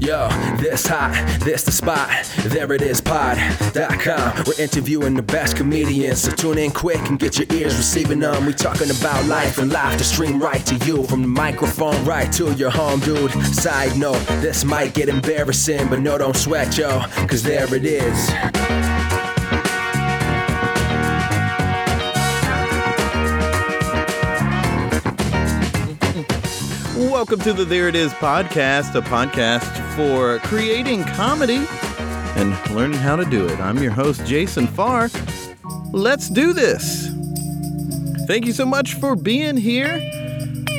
Yo, this hot, this the spot. There it is, pod.com. We're interviewing the best comedians, so tune in quick and get your ears receiving them. We talking about life and life to stream right to you from the microphone right to your home, dude. Side note, this might get embarrassing, but no, don't sweat, yo, cause there it is. Welcome to the There It Is podcast, a podcast for creating comedy and learning how to do it. I'm your host, Jason Farr. Let's do this. Thank you so much for being here.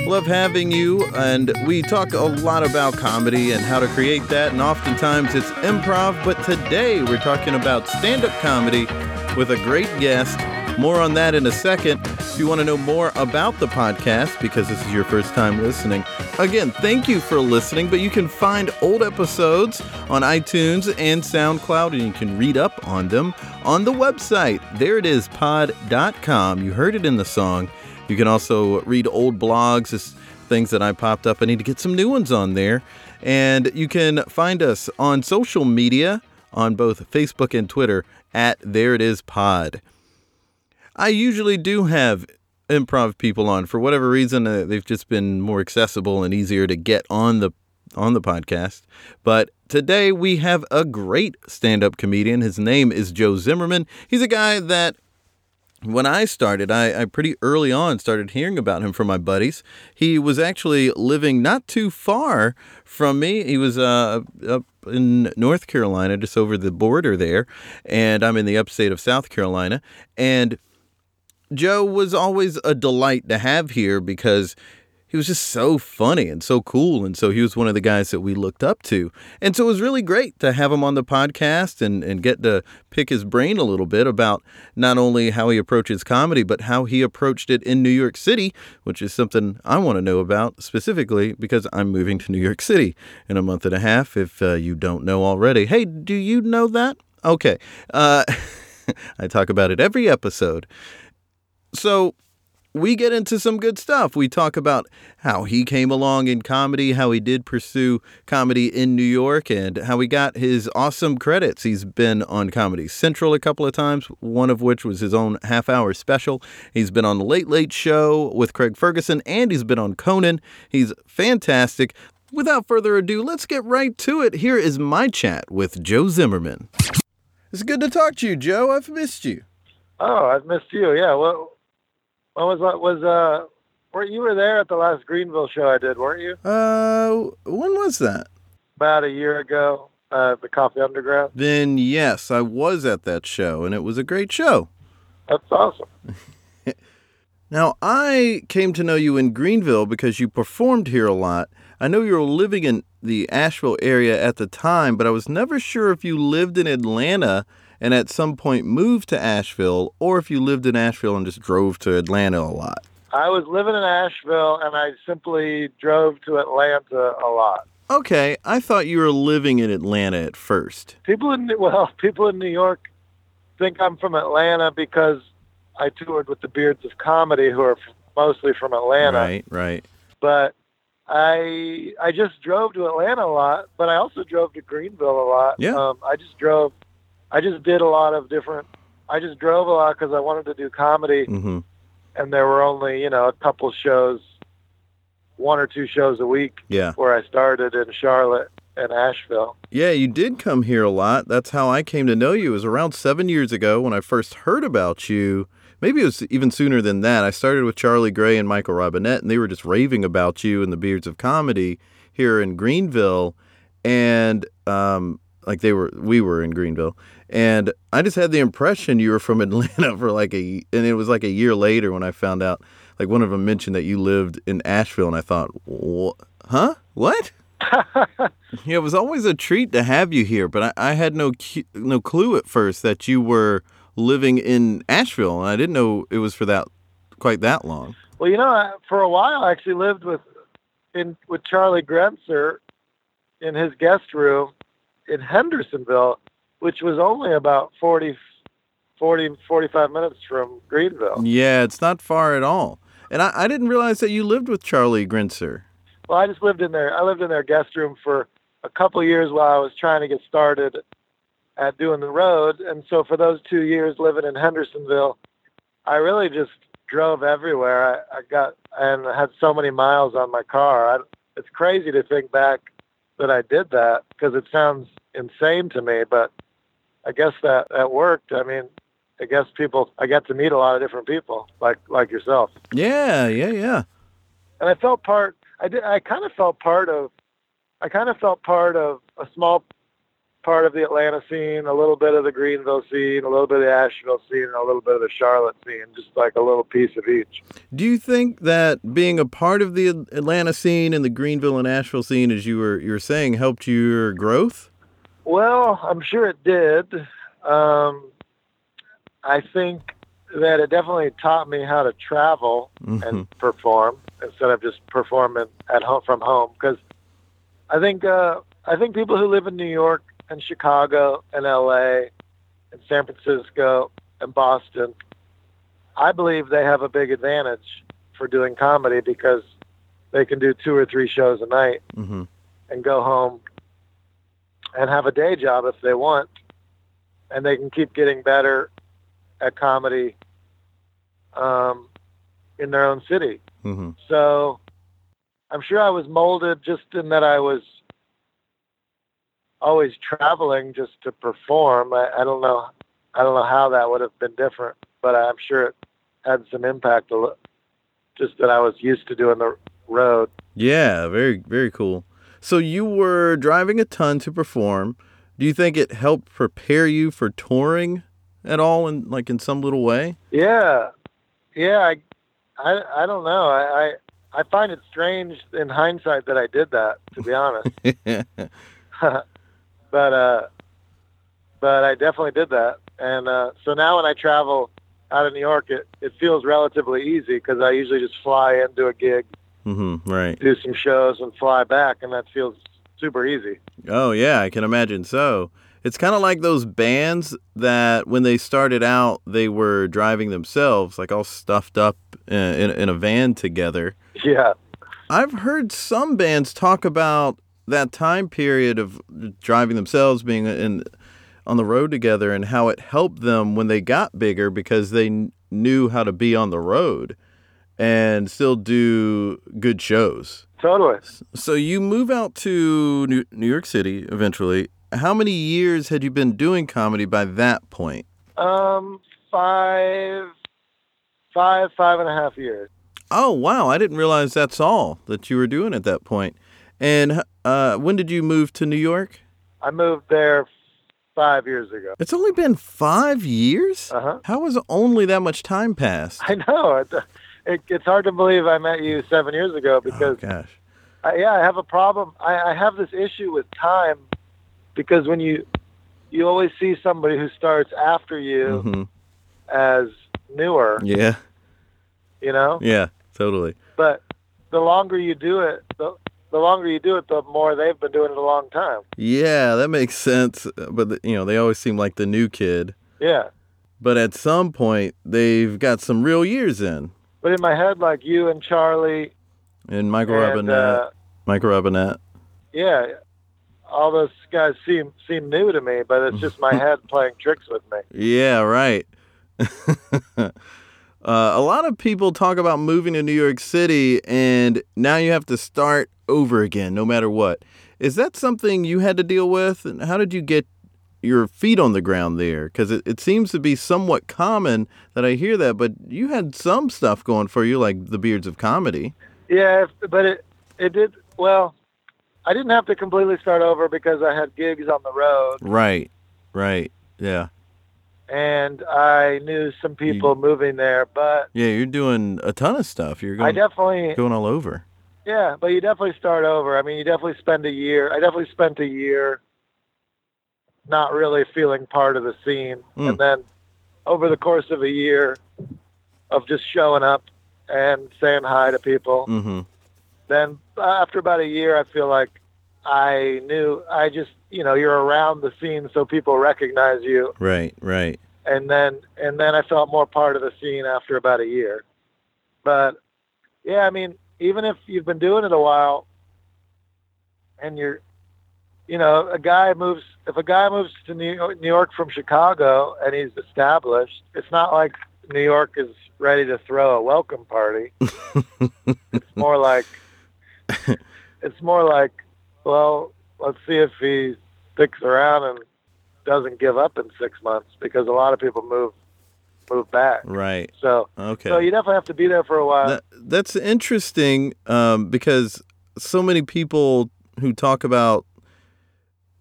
Love having you. And we talk a lot about comedy and how to create that. And oftentimes it's improv. But today we're talking about stand up comedy with a great guest. More on that in a second. If you want to know more about the podcast, because this is your first time listening, again, thank you for listening. But you can find old episodes on iTunes and SoundCloud, and you can read up on them on the website. There it is, pod.com. You heard it in the song. You can also read old blogs, things that I popped up. I need to get some new ones on there. And you can find us on social media on both Facebook and Twitter at There It Is Pod. I usually do have improv people on for whatever reason uh, they've just been more accessible and easier to get on the on the podcast. But today we have a great stand-up comedian. His name is Joe Zimmerman. He's a guy that when I started, I, I, pretty early on started hearing about him from my buddies. He was actually living not too far from me. He was uh, up in North Carolina, just over the border there, and I'm in the upstate of South Carolina. And Joe was always a delight to have here because he was just so funny and so cool. And so he was one of the guys that we looked up to. And so it was really great to have him on the podcast and, and get to pick his brain a little bit about not only how he approaches comedy, but how he approached it in New York City, which is something I want to know about specifically because I'm moving to New York City in a month and a half, if uh, you don't know already. Hey, do you know that? Okay. Uh, I talk about it every episode. So we get into some good stuff. We talk about how he came along in comedy, how he did pursue comedy in New York, and how he got his awesome credits. He's been on Comedy Central a couple of times, one of which was his own half hour special. He's been on The Late Late Show with Craig Ferguson, and he's been on Conan. He's fantastic. Without further ado, let's get right to it. Here is my chat with Joe Zimmerman. It's good to talk to you, Joe. I've missed you. Oh, I've missed you. Yeah. Well, what was that? Was uh, were you were there at the last Greenville show I did, weren't you? Uh, when was that? About a year ago. Uh, the Coffee Underground. Then yes, I was at that show, and it was a great show. That's awesome. now I came to know you in Greenville because you performed here a lot. I know you were living in the Asheville area at the time, but I was never sure if you lived in Atlanta and at some point moved to Asheville, or if you lived in Asheville and just drove to Atlanta a lot? I was living in Asheville and I simply drove to Atlanta a lot. Okay, I thought you were living in Atlanta at first. People in well, people in New York think I'm from Atlanta because I toured with the Beards of Comedy, who are mostly from Atlanta. Right, right. But I I just drove to Atlanta a lot, but I also drove to Greenville a lot. Yeah. Um, I just drove I just did a lot of different. I just drove a lot because I wanted to do comedy, mm-hmm. and there were only you know a couple shows, one or two shows a week. Yeah. Where I started in Charlotte and Asheville. Yeah, you did come here a lot. That's how I came to know you. It was around seven years ago when I first heard about you. Maybe it was even sooner than that. I started with Charlie Gray and Michael Robinette, and they were just raving about you and the Beards of Comedy here in Greenville. And um, like they were, we were in Greenville, and I just had the impression you were from Atlanta for like a, and it was like a year later when I found out, like one of them mentioned that you lived in Asheville, and I thought, huh, what? yeah, it was always a treat to have you here, but I, I had no no clue at first that you were living in Asheville, and I didn't know it was for that quite that long. Well, you know, for a while I actually lived with in with Charlie Grenzer in his guest room in Hendersonville, which was only about 40, 40 45 minutes from Greenville. Yeah, it's not far at all. And I, I didn't realize that you lived with Charlie Grenzer. Well, I just lived in there. I lived in their guest room for a couple years while I was trying to get started at doing the road. And so for those two years living in Hendersonville, I really just drove everywhere. I, I got and had so many miles on my car. I, it's crazy to think back that I did that because it sounds insane to me, but I guess that that worked. I mean, I guess people I got to meet a lot of different people like like yourself. Yeah, yeah, yeah. And I felt part I did I kind of felt part of I kind of felt part of a small part of the Atlanta scene, a little bit of the Greenville scene, a little bit of the Asheville scene, and a little bit of the Charlotte scene, just like a little piece of each. Do you think that being a part of the Atlanta scene and the Greenville and Asheville scene, as you were you were saying, helped your growth? Well, I'm sure it did. Um, I think that it definitely taught me how to travel Mhm. and perform instead of just performing at home from home. Because I think uh, I think people who live in New York and Chicago and L.A. and San Francisco and Boston, I believe they have a big advantage for doing comedy because they can do two or three shows a night hmm and go home and have a day job if they want, and they can keep getting better at comedy um, in their own city. hmm So I'm sure I was molded just in that I was always traveling just to perform. I, I don't know. I don't know how that would have been different, but I'm sure it had some impact. Just that I was used to doing the road. Yeah, very very cool. So you were driving a ton to perform. Do you think it helped prepare you for touring at all, in like in some little way? Yeah, yeah. I, I, I don't know. I, I, I find it strange in hindsight that I did that. To be honest, but uh, but I definitely did that. And uh, so now when I travel out of New York, it it feels relatively easy because I usually just fly into a gig, hmm Right. do some shows, and fly back, and that feels super easy. Oh yeah, I can imagine so. It's kind of like those bands that when they started out, they were driving themselves, like all stuffed up in, in, in a van together. Yeah, I've heard some bands talk about that time period of driving themselves, being in on the road together, and how it helped them when they got bigger because they kn- knew how to be on the road and still do good shows. totally. So you move out to New New York City eventually. How many years had you been doing comedy by that point? Um, five, five, five and a half years. Oh wow, I didn't realize that's all that you were doing at that point. And uh, when did you move to New York? I moved there five years ago. It's only been five years. Uh huh. How has only that much time passed? I know. It, it, it's hard to believe I met you seven years ago Oh because, gosh. I, yeah, I have a problem. I, I have this issue with time because when you you always see somebody who starts after you hmm as newer, Yeah, you know. yeah, totally. But the longer you do it, the the longer you do it, the more they've been doing it a long time. Yeah, that makes sense. But you know, they always seem like the new kid. Yeah. But at some point, they've got some real years in. But in my head, like you and Charlie And Michael and Robinette, uh, Michael Robinette. yeah, all those guys seem seem new to me, but it's just my head playing tricks with me. Yeah, right. uh, a lot of people talk about moving to New York City, and now you have to start over again, no matter what. Is that something you had to deal with? And how did you get your feet on the ground there? Because it, it seems to be somewhat common that I hear that, but you had some stuff going for you, like the Beards of Comedy. Yeah, but it it did well. I didn't have to completely start over because I had gigs on the road, Right, right. Yeah. and I knew some people moving there. But Yeah, you're doing a ton of stuff. You're going. I definitely, going all over. yeah, but you definitely start over. I mean, you definitely spend a year. I definitely spent a year not really feeling part of the scene, Mm. and then over the course of a year of just showing up and saying hi to people, hmm then after about a year, I feel like I knew I just you know you're around the scene, so people recognize you, Right, right. and then and then I felt more part of the scene after about a year. But yeah, I mean, even if you've been doing it a while, and you're you know, a guy moves if a guy moves to New York, New York from Chicago and he's established, it's not like New York is ready to throw a welcome party. it's more like it's more like, well, let's see if he sticks around and doesn't give up in six months because a lot of people move move back. Right. So Okay. so you definitely have to be there for a while. That, that's interesting um, because so many people who talk about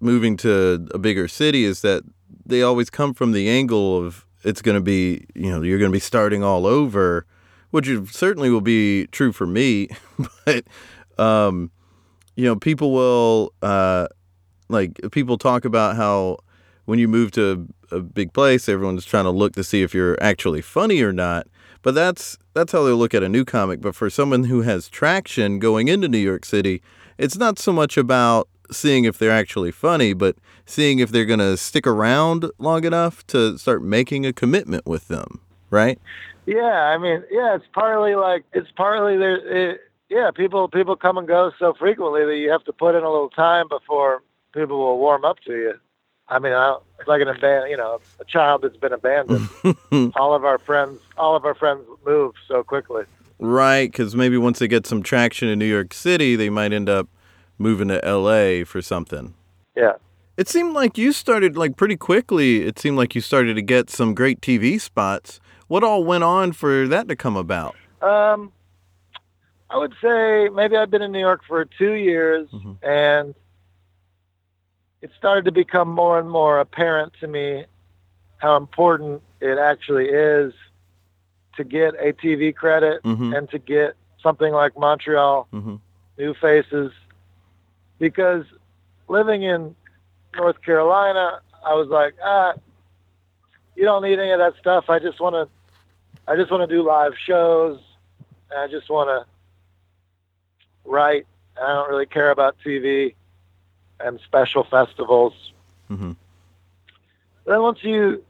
moving to a bigger city is that they always come from the angle of it's going to be, you know, you're going to be starting all over, which certainly will be true for me. but, um, you know, people will, uh, like, people talk about how when you move to a, big place, everyone's trying to look to see if you're actually funny or not. But that's that's how they look at a new comic. But for someone who has traction going into New York City, it's not so much about seeing if they're actually funny, but seeing if they're going to stick around long enough to start making a commitment with them, right? Yeah, I mean, yeah, it's partly like it's partly there. It, yeah, people people come and go so frequently that you have to put in a little time before people will warm up to you. I mean, I, it's like an abandon, you know, a child that's been abandoned. all of our friends, all of our friends move so quickly. Right, because maybe once they get some traction in New York City, they might end up moving to L.A. for something. Yeah. It seemed like you started like pretty quickly. It seemed like you started to get some great TV spots. What all went on for that to come about? Um, I would say maybe I've been in New York for two years, Mhm. and it started to become more and more apparent to me how important it actually is to get a TV credit Mhm. and to get something like Montreal Mm-hmm. New Faces, because living in North Carolina, I was like, ah, you don't need any of that stuff. I just want to, I just want to do live shows. And I just want to write. I don't really care about TV and special festivals. Mhm. Then once you,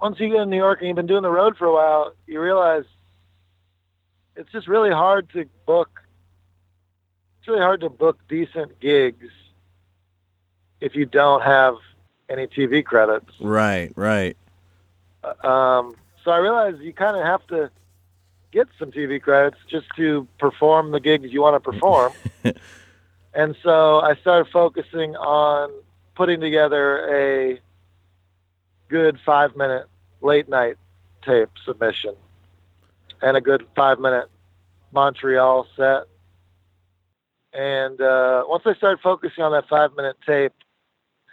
once you get in New York and you've been doing the road for a while, you realize it's just really hard to book. It's really hard to book decent gigs if you don't have any TV credits. Right, right. Um, so I realized you kind of have to get some TV credits just to perform the gigs you want to perform. and so I started focusing on putting together a good five minute late night tape submission and a good five minute Montreal set. And uh, once I started focusing on that five minute tape,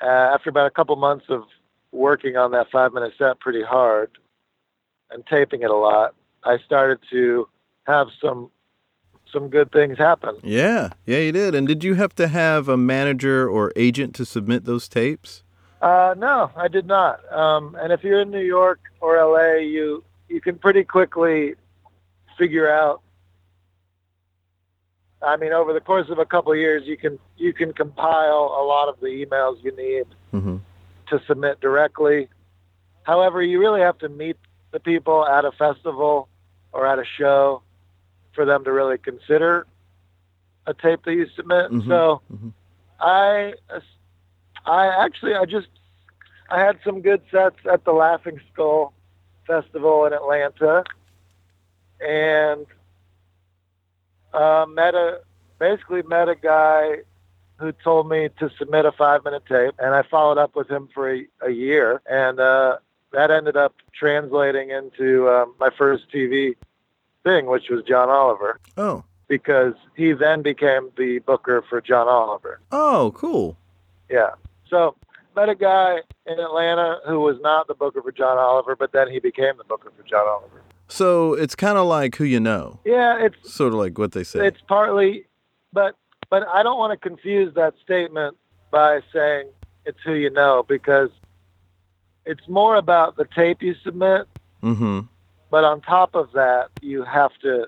uh, after about a couple months of working on that five minute set pretty hard and taping it a lot, I started to have some some good things happen. Yeah, yeah, you did. And did you have to have a manager or agent to submit those tapes? Uh, no, I did not. Um, and if you're in New York or LA, you you can pretty quickly figure out. I mean, over the course of a couple of years, you can you can compile a lot of the emails you need Mm-hmm. to submit directly. However, you really have to meet the people at a festival or at a show for them to really consider a tape that you submit. Mhm, So mhm. I I actually I just I had some good sets at the Laughing Skull Festival in Atlanta and uh, met a basically met a guy who told me to submit a five minute tape and I followed up with him for a, a year and uh, that ended up translating into um, my first TV thing which was John Oliver Oh, because he then became the booker for John Oliver. oh, cool. Yeah. So met a guy in Atlanta who was not the booker for John Oliver, but then he became the booker for John Oliver. So it's kind of like who you know, Yeah, it's sort of like what they say. it's partly, but but I don't want to confuse that statement by saying it's who you know because it's more about the tape you submit, mm-hmm. but on top of that, you have to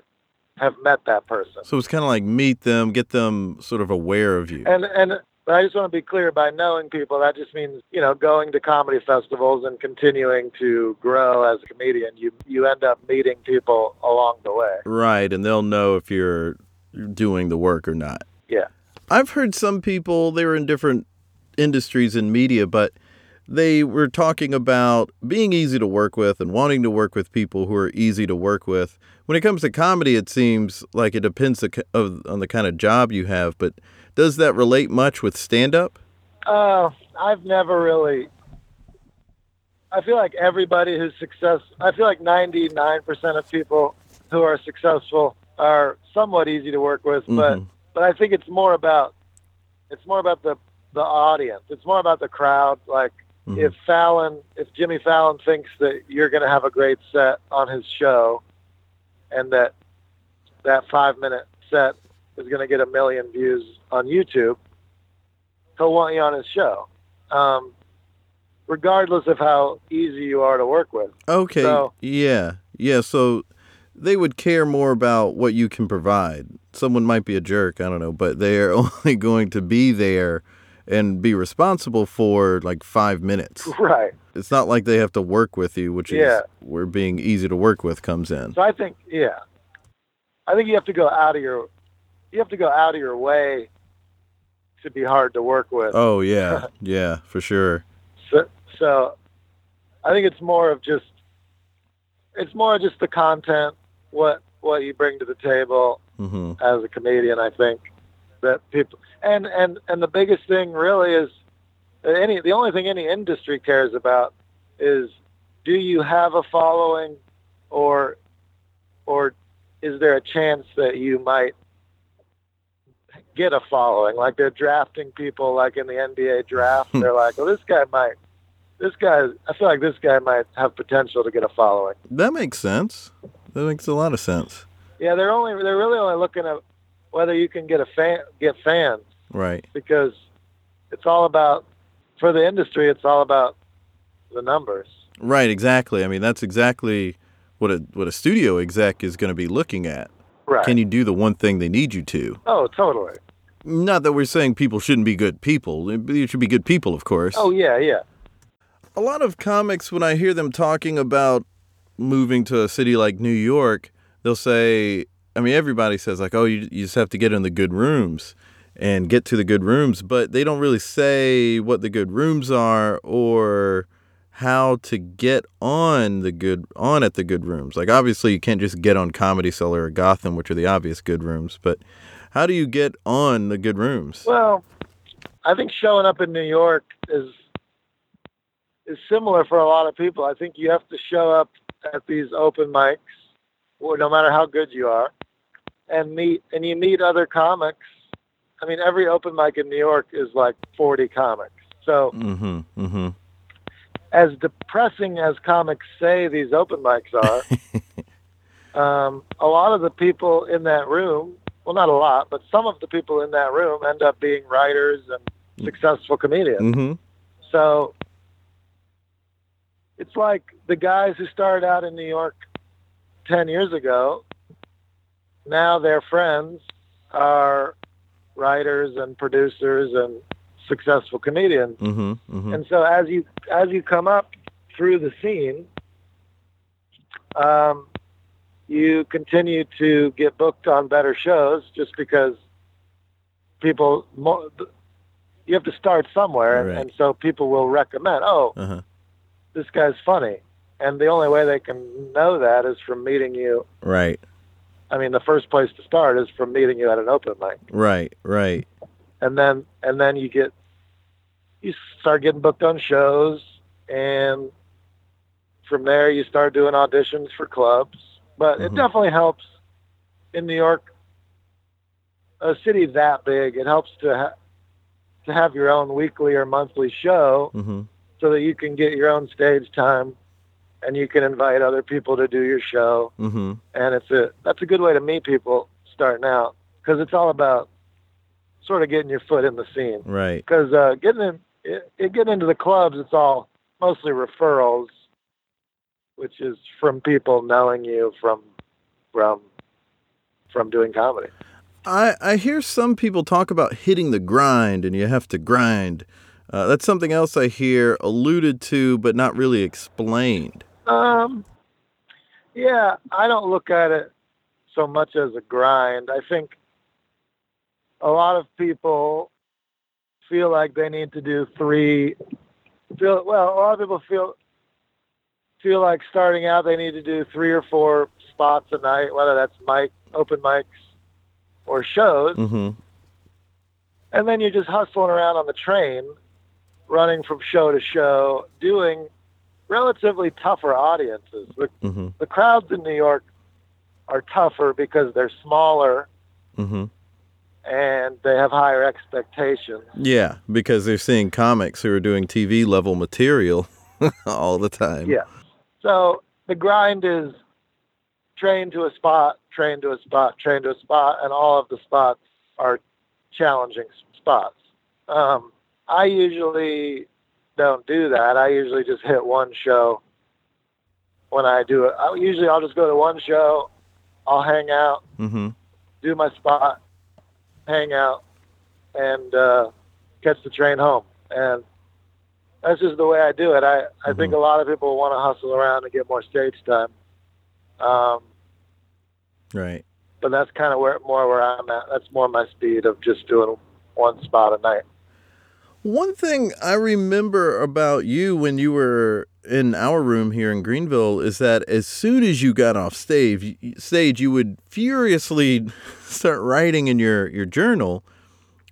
have met that person. So it's kind of like meet them, get them sort of aware of you. And and but I just want to be clear by knowing people that just means you know going to comedy festivals and continuing to grow as a comedian. You you end up meeting people along the way. Right, and they'll know if you're doing the work or not. Yeah. I've heard some people they were in different industries in media, but they were talking about being easy to work with and wanting to work with people who are easy to work with. When it comes to comedy, it seems like it depends on the kind of job you have, but does that relate much with stand up? Uh, I've never really. I feel like everybody who's success. I feel like 99% of people who are successful are somewhat easy to work with, but Mhm. but I think it's more about it's more about the the audience. It's more about the crowd. Like Mhm. if Fallon, if Jimmy Fallon thinks that you're going to have a great set on his show, and that that five minute set is going to get a million views on YouTube, he'll want you on his show, um, regardless of how easy you are to work with. Okay. So- yeah. Yeah. So they would care more about what you can provide. Someone might be a jerk, I don't know, but they're only going to be there and be responsible for like five minutes. Right. It's not like they have to work with you, which Yeah. is where being easy to work with comes in. So I think, yeah, I think you have to go out of your, you have to go out of your way to be hard to work with. Oh yeah, yeah, for sure. So, so I think it's more of just, it's more just the content, what what you bring to the table hmm as a comedian. I think that people, and and and the biggest thing really is any the only thing any industry cares about is do you have a following, or or is there a chance that you might get a following? Like they're drafting people, like in the NBA draft, hmm. they're like, well, this guy might, this guy, I feel like this guy might have potential to get a following. That makes sense. That makes a lot of sense. Yeah, they're only, they're really only looking at whether you can get a fan, get fans, Right. because it's all about, for the industry, it's all about the numbers. Right. Exactly. I mean, that's exactly what a what a studio exec is going to be looking at. Right. Can you do the one thing they need you to? oh, totally. Not that we're saying people shouldn't be good people. You should be good people, of course. Oh, yeah, yeah. a lot of comics when I hear them talking about moving to a city like New York, they'll say, I mean, everybody says like, oh, you, you just have to get in the good rooms and get to the good rooms, but they don't really say what the good rooms are or how to get on the good on at the good rooms. Like obviously you can't just get on Comedy Cellar or Gotham, which are the obvious good rooms, but how do you get on the good rooms? Well, I think showing up in New York is is similar for a lot of people. I think you have to show up at these open mics, or no matter how good you are, and meet and you meet other comics. I mean, every open mic in New York is like 40 comics. So, Mhm. Mhm. as depressing as comics say these open mics are, um, a lot of the people in that room, well, not a lot, but some of the people in that room end up being writers and successful comedians. Mhm. So it's like the guys who started out in New York 10 years ago, now their friends are writers and producers and successful comedians. Mhm. Mhm. And so as you as you come up through the scene, um, you continue to get booked on better shows just because people mo- you have to start somewhere, Right. and so people will recommend. Oh, Uh-huh. this guy's funny, and the only way they can know that is from meeting you. Right. I mean, the first place to start is from meeting you at an open mic, Right, right. and then and then you get you start getting booked on shows, and from there you start doing auditions for clubs. But it Mhm. definitely helps in New York, a city that big. It helps to ha- to have your own weekly or monthly show hmm so that you can get your own stage time and you can invite other people to do your show hmm and it's a that's a good way to meet people starting out because it's all about sort of getting your foot in the scene Right. because uh, getting in it, it, getting into the clubs it's all mostly referrals which is from people knowing you from from from doing comedy I, I hear some people talk about hitting the grind and you have to grind. Uh, that's something else I hear alluded to, but not really explained. Um, yeah, I don't look at it so much as a grind. I think a lot of people feel like they need to do three. Feel well. A lot of people feel feel like starting out they need to do three or four spots a night, whether that's mic, open mics, or shows. Mm-hmm. And then you're just hustling around on the train, running from show to show, doing relatively tougher audiences. The, Mm-hmm. the crowds in New York are tougher because they're smaller Mm-hmm. and they have higher expectations. Yeah, because they're seeing comics who are doing TV level material all the time. Yeah. So the grind is train to a spot, train to a spot, train to a spot, and all of the spots are challenging spots. Um, I usually don't do that. I usually just hit one show when I do it. I, usually I'll just go to one show, I'll hang out, Mm-hmm. do my spot, hang out, and uh, catch the train home. And that's just the way I do it. I, I think a lot of people want to hustle around and get more stage time. Um, Right. but that's kind of where more where I'm at. That's more my speed of just doing one spot a night. One thing I remember about you when you were in our room here in Greenville is that as soon as you got off stage, stage you would furiously start writing in your, your journal.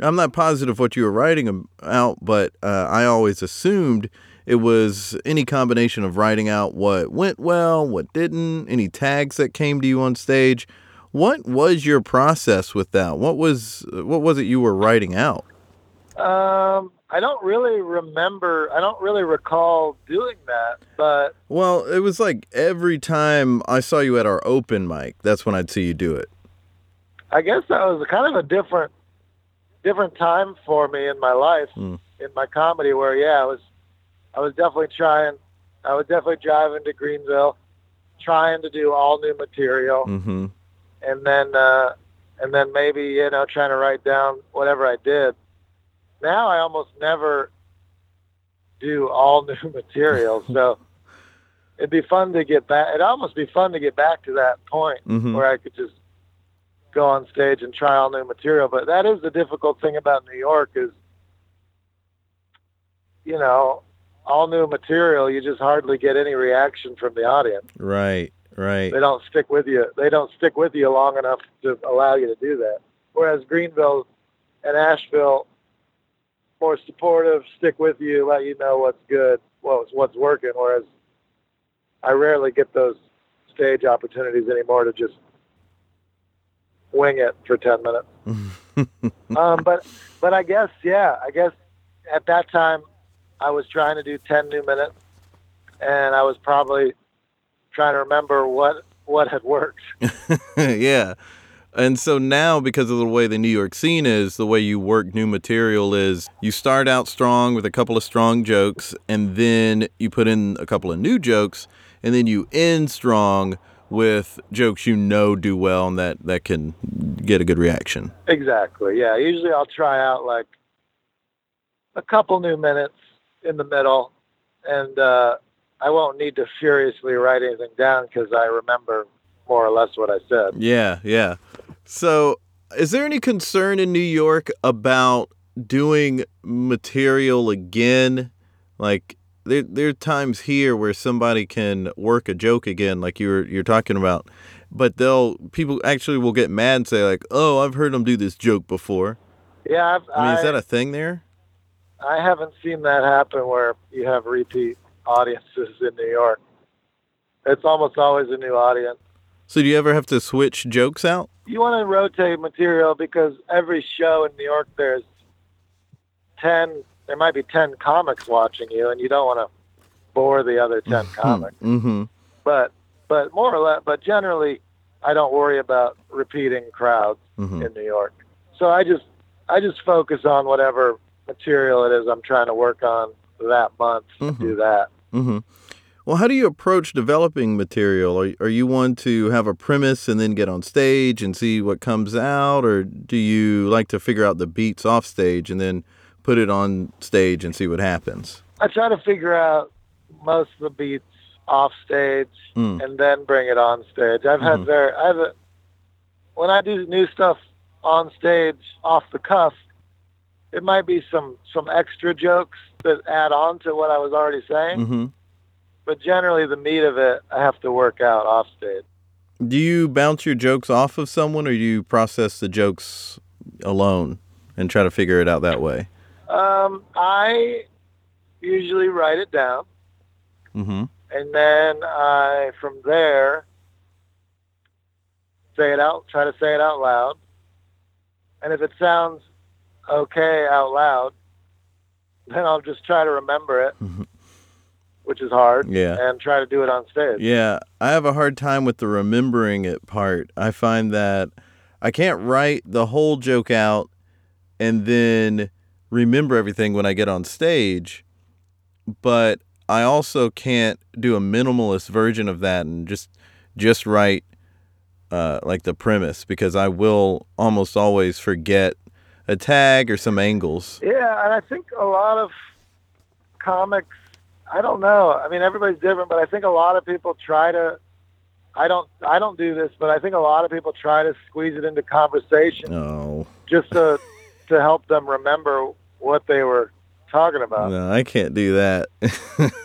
I'm not positive what you were writing about, but uh, I always assumed it was any combination of writing out what went well, what didn't, any tags that came to you on stage. What was your process with that? What was what was it you were writing out? Um, I don't really remember. I don't really recall doing that, but Well, it was like every time I saw you at our open mic, that's when I'd see you do it. I guess that was kind of a different different time for me in my life Mm. in my comedy where yeah, I was I was definitely trying I was definitely driving to Greenville trying to do all new material Mm-hmm. and then uh and then maybe you know trying to write down whatever I did. Now I almost never do all new material, so it'd be fun to get back. It'd almost be fun to get back to that point Mhm. where I could just go on stage and try all new material. But that is the difficult thing about New York is, you know, all new material. You just hardly get any reaction from the audience. Right, right. They don't stick with you. They don't stick with you long enough to allow you to do that. Whereas Greenville and Asheville, more supportive, stick with you, let you know what's good, what's what's working. Whereas I rarely get those stage opportunities anymore to just wing it for ten minutes. um, but but I guess yeah, I guess at that time I was trying to do ten new minutes, and I was probably trying to remember what what had worked. yeah. And so now, because of the way the New York scene is, the way you work new material is you start out strong with a couple of strong jokes, and then you put in a couple of new jokes, and then you end strong with jokes you know do well and that, that can get a good reaction. Exactly. Yeah. Usually I'll try out like a couple new minutes in the middle, and uh, I won't need to furiously write anything down because I remember more or less what I said. Yeah, yeah. So, is there any concern in New York about doing material again? Like there there are times here where somebody can work a joke again like you're you're talking about, but they'll people actually will get mad and say like, "Oh, I've heard them do this joke before." Yeah. I've, I mean, is I- that a thing there? I haven't seen that happen where you have repeat audiences in New York. It's almost always a new audience. So, do you ever have to switch jokes out? You want to rotate material because every show in New York there's 10, there might be 10 comics watching you and you don't want to bore the other 10 comics. Mm-hmm. But, but more or less, but generally I don't worry about repeating crowds Mhm. in New York. So I just, I just focus on whatever material it is I'm trying to work on that month. Mhm. Do that. Mm-hmm. Well, how do you approach developing material? Are, are you one to have a premise and then get on stage and see what comes out, or do you like to figure out the beats off stage and then put it on stage and see what happens? I try to figure out most of the beats off stage Mm. and then bring it on stage. I've had Mhm. very, I have a, when I do new stuff on stage off the cuff, it might be some some extra jokes that add on to what I was already saying, Mm-hmm. but generally the meat of it I have to work out off stage. Do you bounce your jokes off of someone, or do you process the jokes alone and try to figure it out that way? Um, I usually write it down, Mm-hmm. and then I from there say it out, try to say it out loud, and if it sounds okay out loud, then I'll just try to remember it, Mhm. which is hard, Yeah. and try to do it on stage. Yeah, I have a hard time with the remembering it part. I find that I can't write the whole joke out and then remember everything when I get on stage, but I also can't do a minimalist version of that and just just write uh, like the premise because I will almost always forget a tag or some angles. Yeah, and I think a lot of comics, I don't know. I mean, everybody's different, but I think a lot of people try to. I don't. I don't do this, but I think a lot of people try to squeeze it into conversation No. just to to help them remember what they were talking about. No, I can't do that.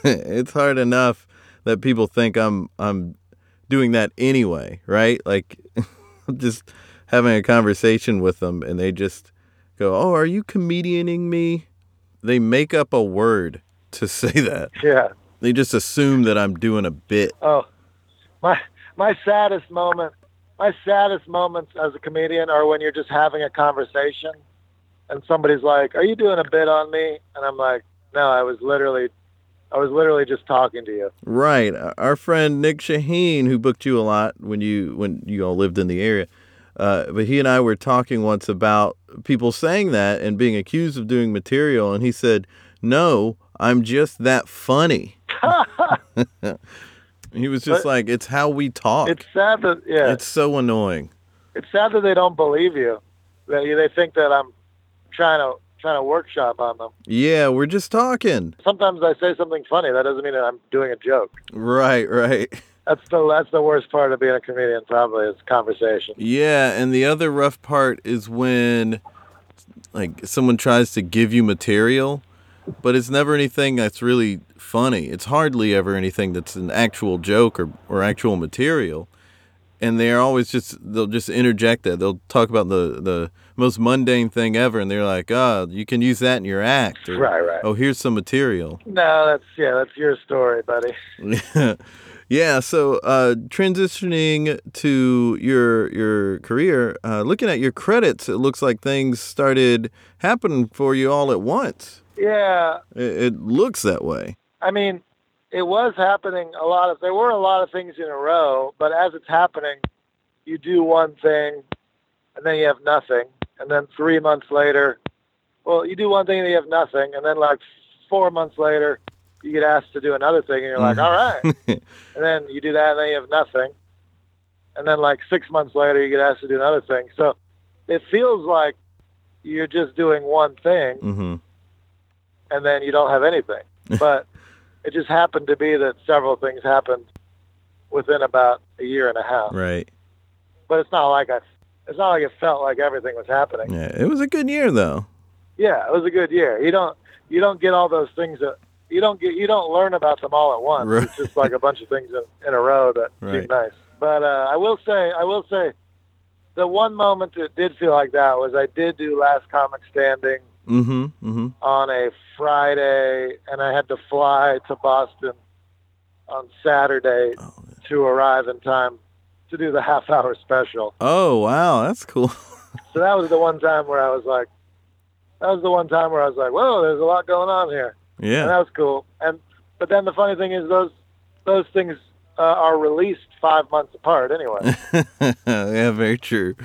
it's hard enough that people think I'm I'm doing that anyway, right? Like I'm just having a conversation with them and they just go, "Oh, are you comedianing me?" They make up a word to say that. Yeah. They just assume that I'm doing a bit. Oh, my my saddest moment. My saddest moments as a comedian are when you're just having a conversation, and somebody's like, "Are you doing a bit on me?" And I'm like, "No, I was literally, I was literally just talking to you." Right. Our friend Nick Shaheen, who booked you a lot when you when you all lived in the area, uh, but he and I were talking once about people saying that and being accused of doing material, and he said, "No, I'm just that funny." he was just But- like, "It's how we talk." It's sad that yeah, It's so annoying. it's sad that they don't believe you. You- they think that I'm trying to trying to workshop on them. Yeah, we're just talking. Sometimes I say something funny. That doesn't mean that I'm doing a joke. Right, right. That's the that's the worst part of being a comedian. Probably is conversation. Yeah, and the other rough part is when like someone tries to give you material, but it's never anything that's really funny. It's hardly ever anything that's an actual joke or, or actual material. And they're always just they'll just interject that. They'll talk about the the most mundane thing ever and they're like, "Oh, you can use that in your act." Or, Right, right. Oh, here's some material. No, that's yeah, that's your story, buddy. yeah. So uh, transitioning to your your career, uh, looking at your credits, it looks like things started happening for you all at once. Yeah, It, it looks that way. I mean, it was happening a lot of. There were a lot of things in a row, but as it's happening, you do one thing, and then you have nothing, and then three months later, well, you do one thing and you have nothing, and then like four months later, you get asked to do another thing, and you're like, all right, and then you do that, and then you have nothing, and then like six months later, you get asked to do another thing. So it feels like you're just doing one thing, hmm and then you don't have anything. But it just happened to be that several things happened within about a year and a half. Right. But it's not like I, it's not like it felt like everything was happening. Yeah. It was a good year though. Yeah, it was a good year. You don't, you don't get all those things that you don't get. You don't learn about them all at once. Right. It's just like a bunch of things in, in a row that Right. seem nice. But uh, I will say, I will say, the one moment that did feel like that was I did do Last Comic Standing Mm-hmm. Mm-hmm. on a Friday, and I had to fly to Boston on Saturday Oh, to arrive in time to do the half hour special. oh wow, that's cool. So that was the one time where I was like, that was the one time where I was like, whoa, there's a lot going on here, and yeah. that was cool. And but then the funny thing is those those things uh, are released five months apart anyway. yeah. Very true.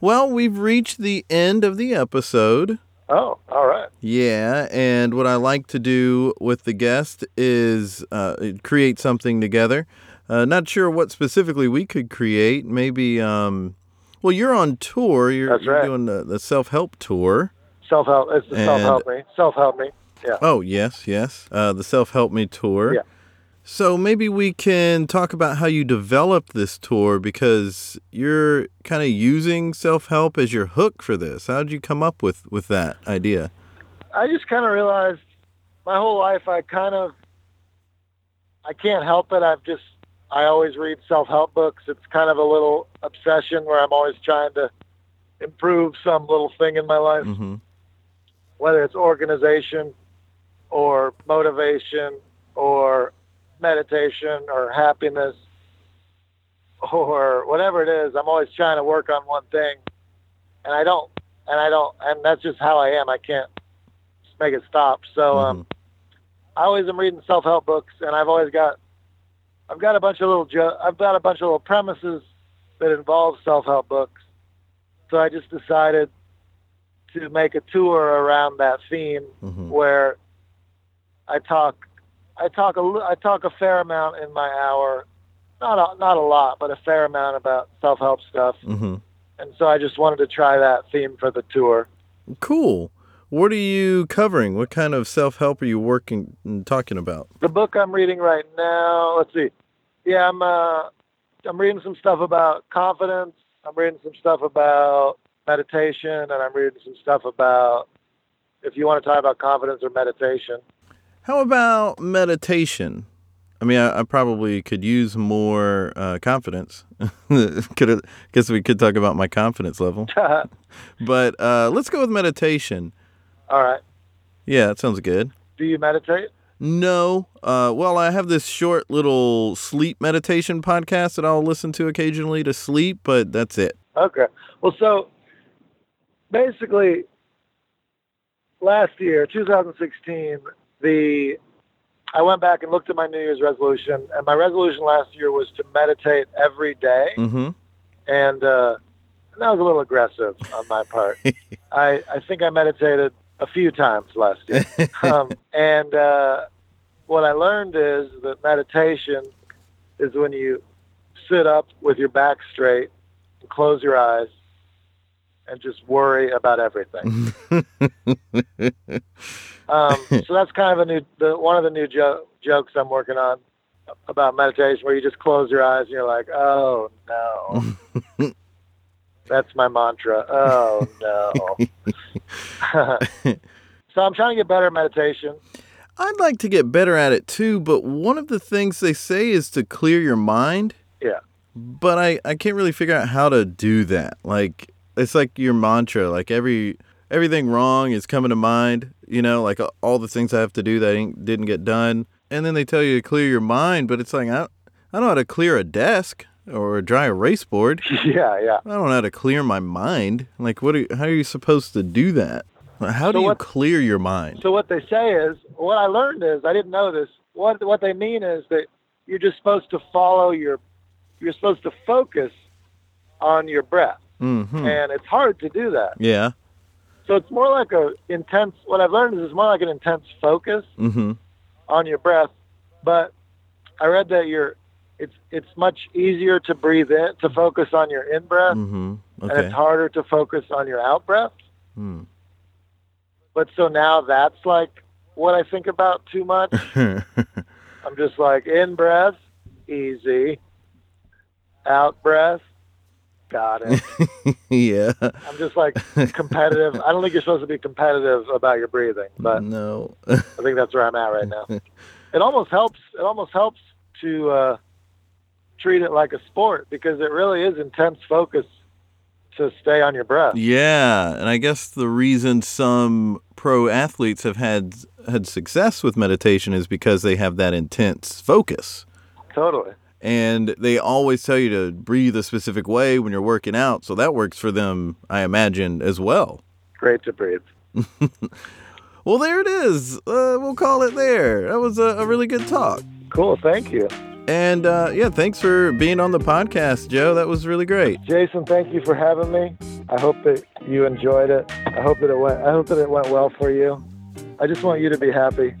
Well, we've reached the end of the episode. oh, all right. Yeah, and what I like to do with the guest is uh, create something together. Uh, not sure what specifically we could create. Maybe, um, well, you're on tour. You're, That's you're doing the, the self help tour. Self help. It's the self help me. Self help me. Yeah. Oh, yes, yes. Uh, the self help me tour. Yeah. So maybe we can talk about how you developed this tour because you're kind of using self-help as your hook for this. How did you come up with with that idea? I just kind of realized my whole life I kind of I can't help it. I've just I always read self-help books. It's kind of a little obsession where I'm always trying to improve some little thing in my life, hmm whether it's organization or motivation or meditation or happiness or whatever it is. I'm always trying to work on one thing, and I don't, and I don't, and that's just how I am. I can't make it stop. So um, I always am reading self-help books, and I've always got, I've got a bunch of little, jo- I've got a bunch of little premises that involve self-help books. So I just decided to make a tour around that theme hmm where I talk, I talk a, I talk a fair amount in my hour, not a, not a lot, but a fair amount about self-help stuff. hmm And so I just wanted to try that theme for the tour. Cool. What are you covering? What kind of self-help are you working and talking about? The book I'm reading right now, let's see. Yeah, I'm uh, I'm reading some stuff about confidence. I'm reading some stuff about meditation, and I'm reading some stuff about if you want to talk about confidence or meditation. How about meditation? I mean, I, I probably could use more uh, confidence. could guess we could talk about my confidence level, but uh, let's go with meditation. All right. Yeah, that sounds good. Do you meditate? No, uh, well, I have this short little sleep meditation podcast that I'll listen to occasionally to sleep, but that's it. Okay. Well, so basically, last year, 2016, the I went back and looked at my New Year's resolution, and my resolution last year was to meditate every day, Mm-hmm. and uh, that was a little aggressive on my part. I I think I meditated a few times last year, um, and uh, what I learned is that meditation is when you sit up with your back straight and close your eyes and just worry about everything. Um, so that's kind of a new, the, one of the new jo- jokes I'm working on about meditation, where you just close your eyes and you're like, "Oh no." That's my mantra. Oh no. so I'm trying to get better at meditation. I'd like to get better at it too, but one of the things they say is to clear your mind. Yeah. But I, I can't really figure out how to do that. Like it's like your mantra, like every everything wrong is coming to mind, you know, like uh, all the things I have to do that ain't, didn't get done. And then they tell you to clear your mind, but it's like I, I don't know how to clear a desk or a dry erase board. Yeah, yeah. I don't know how to clear my mind. Like what are, how are you supposed to do that? How So do you clear your mind? So what they say is, what I learned is, I didn't know this. What what they mean is that you're just supposed to follow your, you're supposed to focus on your breath, Mhm. and it's hard to do that. Yeah. So it's more like a intense. What I've learned is it's more like an intense focus Mhm. on your breath. But I read that you're, it's it's much easier to breathe in to focus on your in breath, Mhm. and it's harder to focus on your out breath. Hmm. But so now that's like what I think about too much. I'm just like in breath, easy. Out breath, got it. yeah. I'm just like competitive. I don't think you're supposed to be competitive about your breathing, but no. I think that's where I'm at right now. It almost helps. It almost helps to uh, treat it like a sport because it really is intense focus to stay on your breath. yeah, and I guess the reason some pro athletes have had had success with meditation is because they have that intense focus. Totally. And they always tell you to breathe a specific way when you're working out, so that works for them, I imagine, as well. Great to breathe. Well, there it is. Uh, we'll call it there. That was a, a really good talk. Cool. Thank you, And uh, yeah, thanks for being on the podcast, Joe. That was really great. Jason. Thank you for having me. I hope that you enjoyed it. I hope that it went. I hope that it went well for you. I just want you to be happy.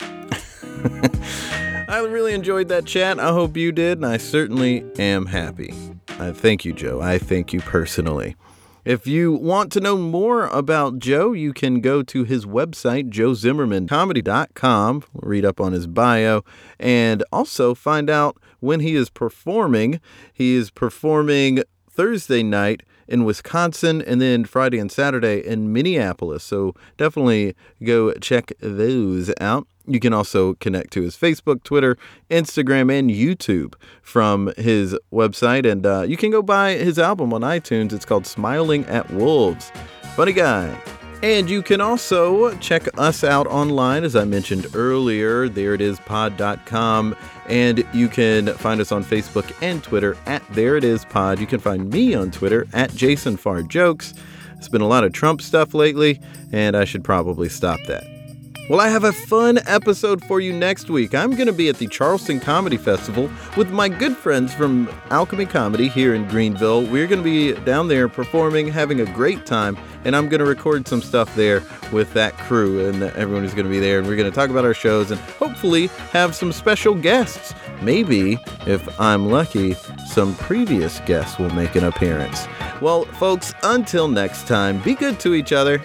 I really enjoyed that chat. I hope you did, and I certainly am happy. I thank you, Joe. I thank you personally. If you want to know more about Joe, you can go to his website, joezimmermancomedy.com, read up on his bio, and also find out when he is performing. He is performing Thursday night in Wisconsin and then Friday and Saturday in Minneapolis. So definitely go check those out. You can also connect to his Facebook, Twitter, Instagram, and YouTube from his website. And uh, you can go buy his album on iTunes. It's called Smiling at Wolves. Funny guy. And you can also check us out online, as I mentioned earlier. There it is, pod.com. And you can find us on Facebook and Twitter at There It Is Pod. You can find me on Twitter at Jason Farr Jokes. It's been a lot of Trump stuff lately, and I should probably stop that. Well, I have a fun episode for you next week. I'm going to be at the Charleston Comedy Festival with my good friends from Alchemy Comedy here in Greenville. We're going to be down there performing, having a great time, and I'm going to record some stuff there with that crew and everyone who's going to be there. And we're going to talk about our shows and hopefully have some special guests. Maybe, if I'm lucky, some previous guests will make an appearance. Well, folks, until next time, be good to each other.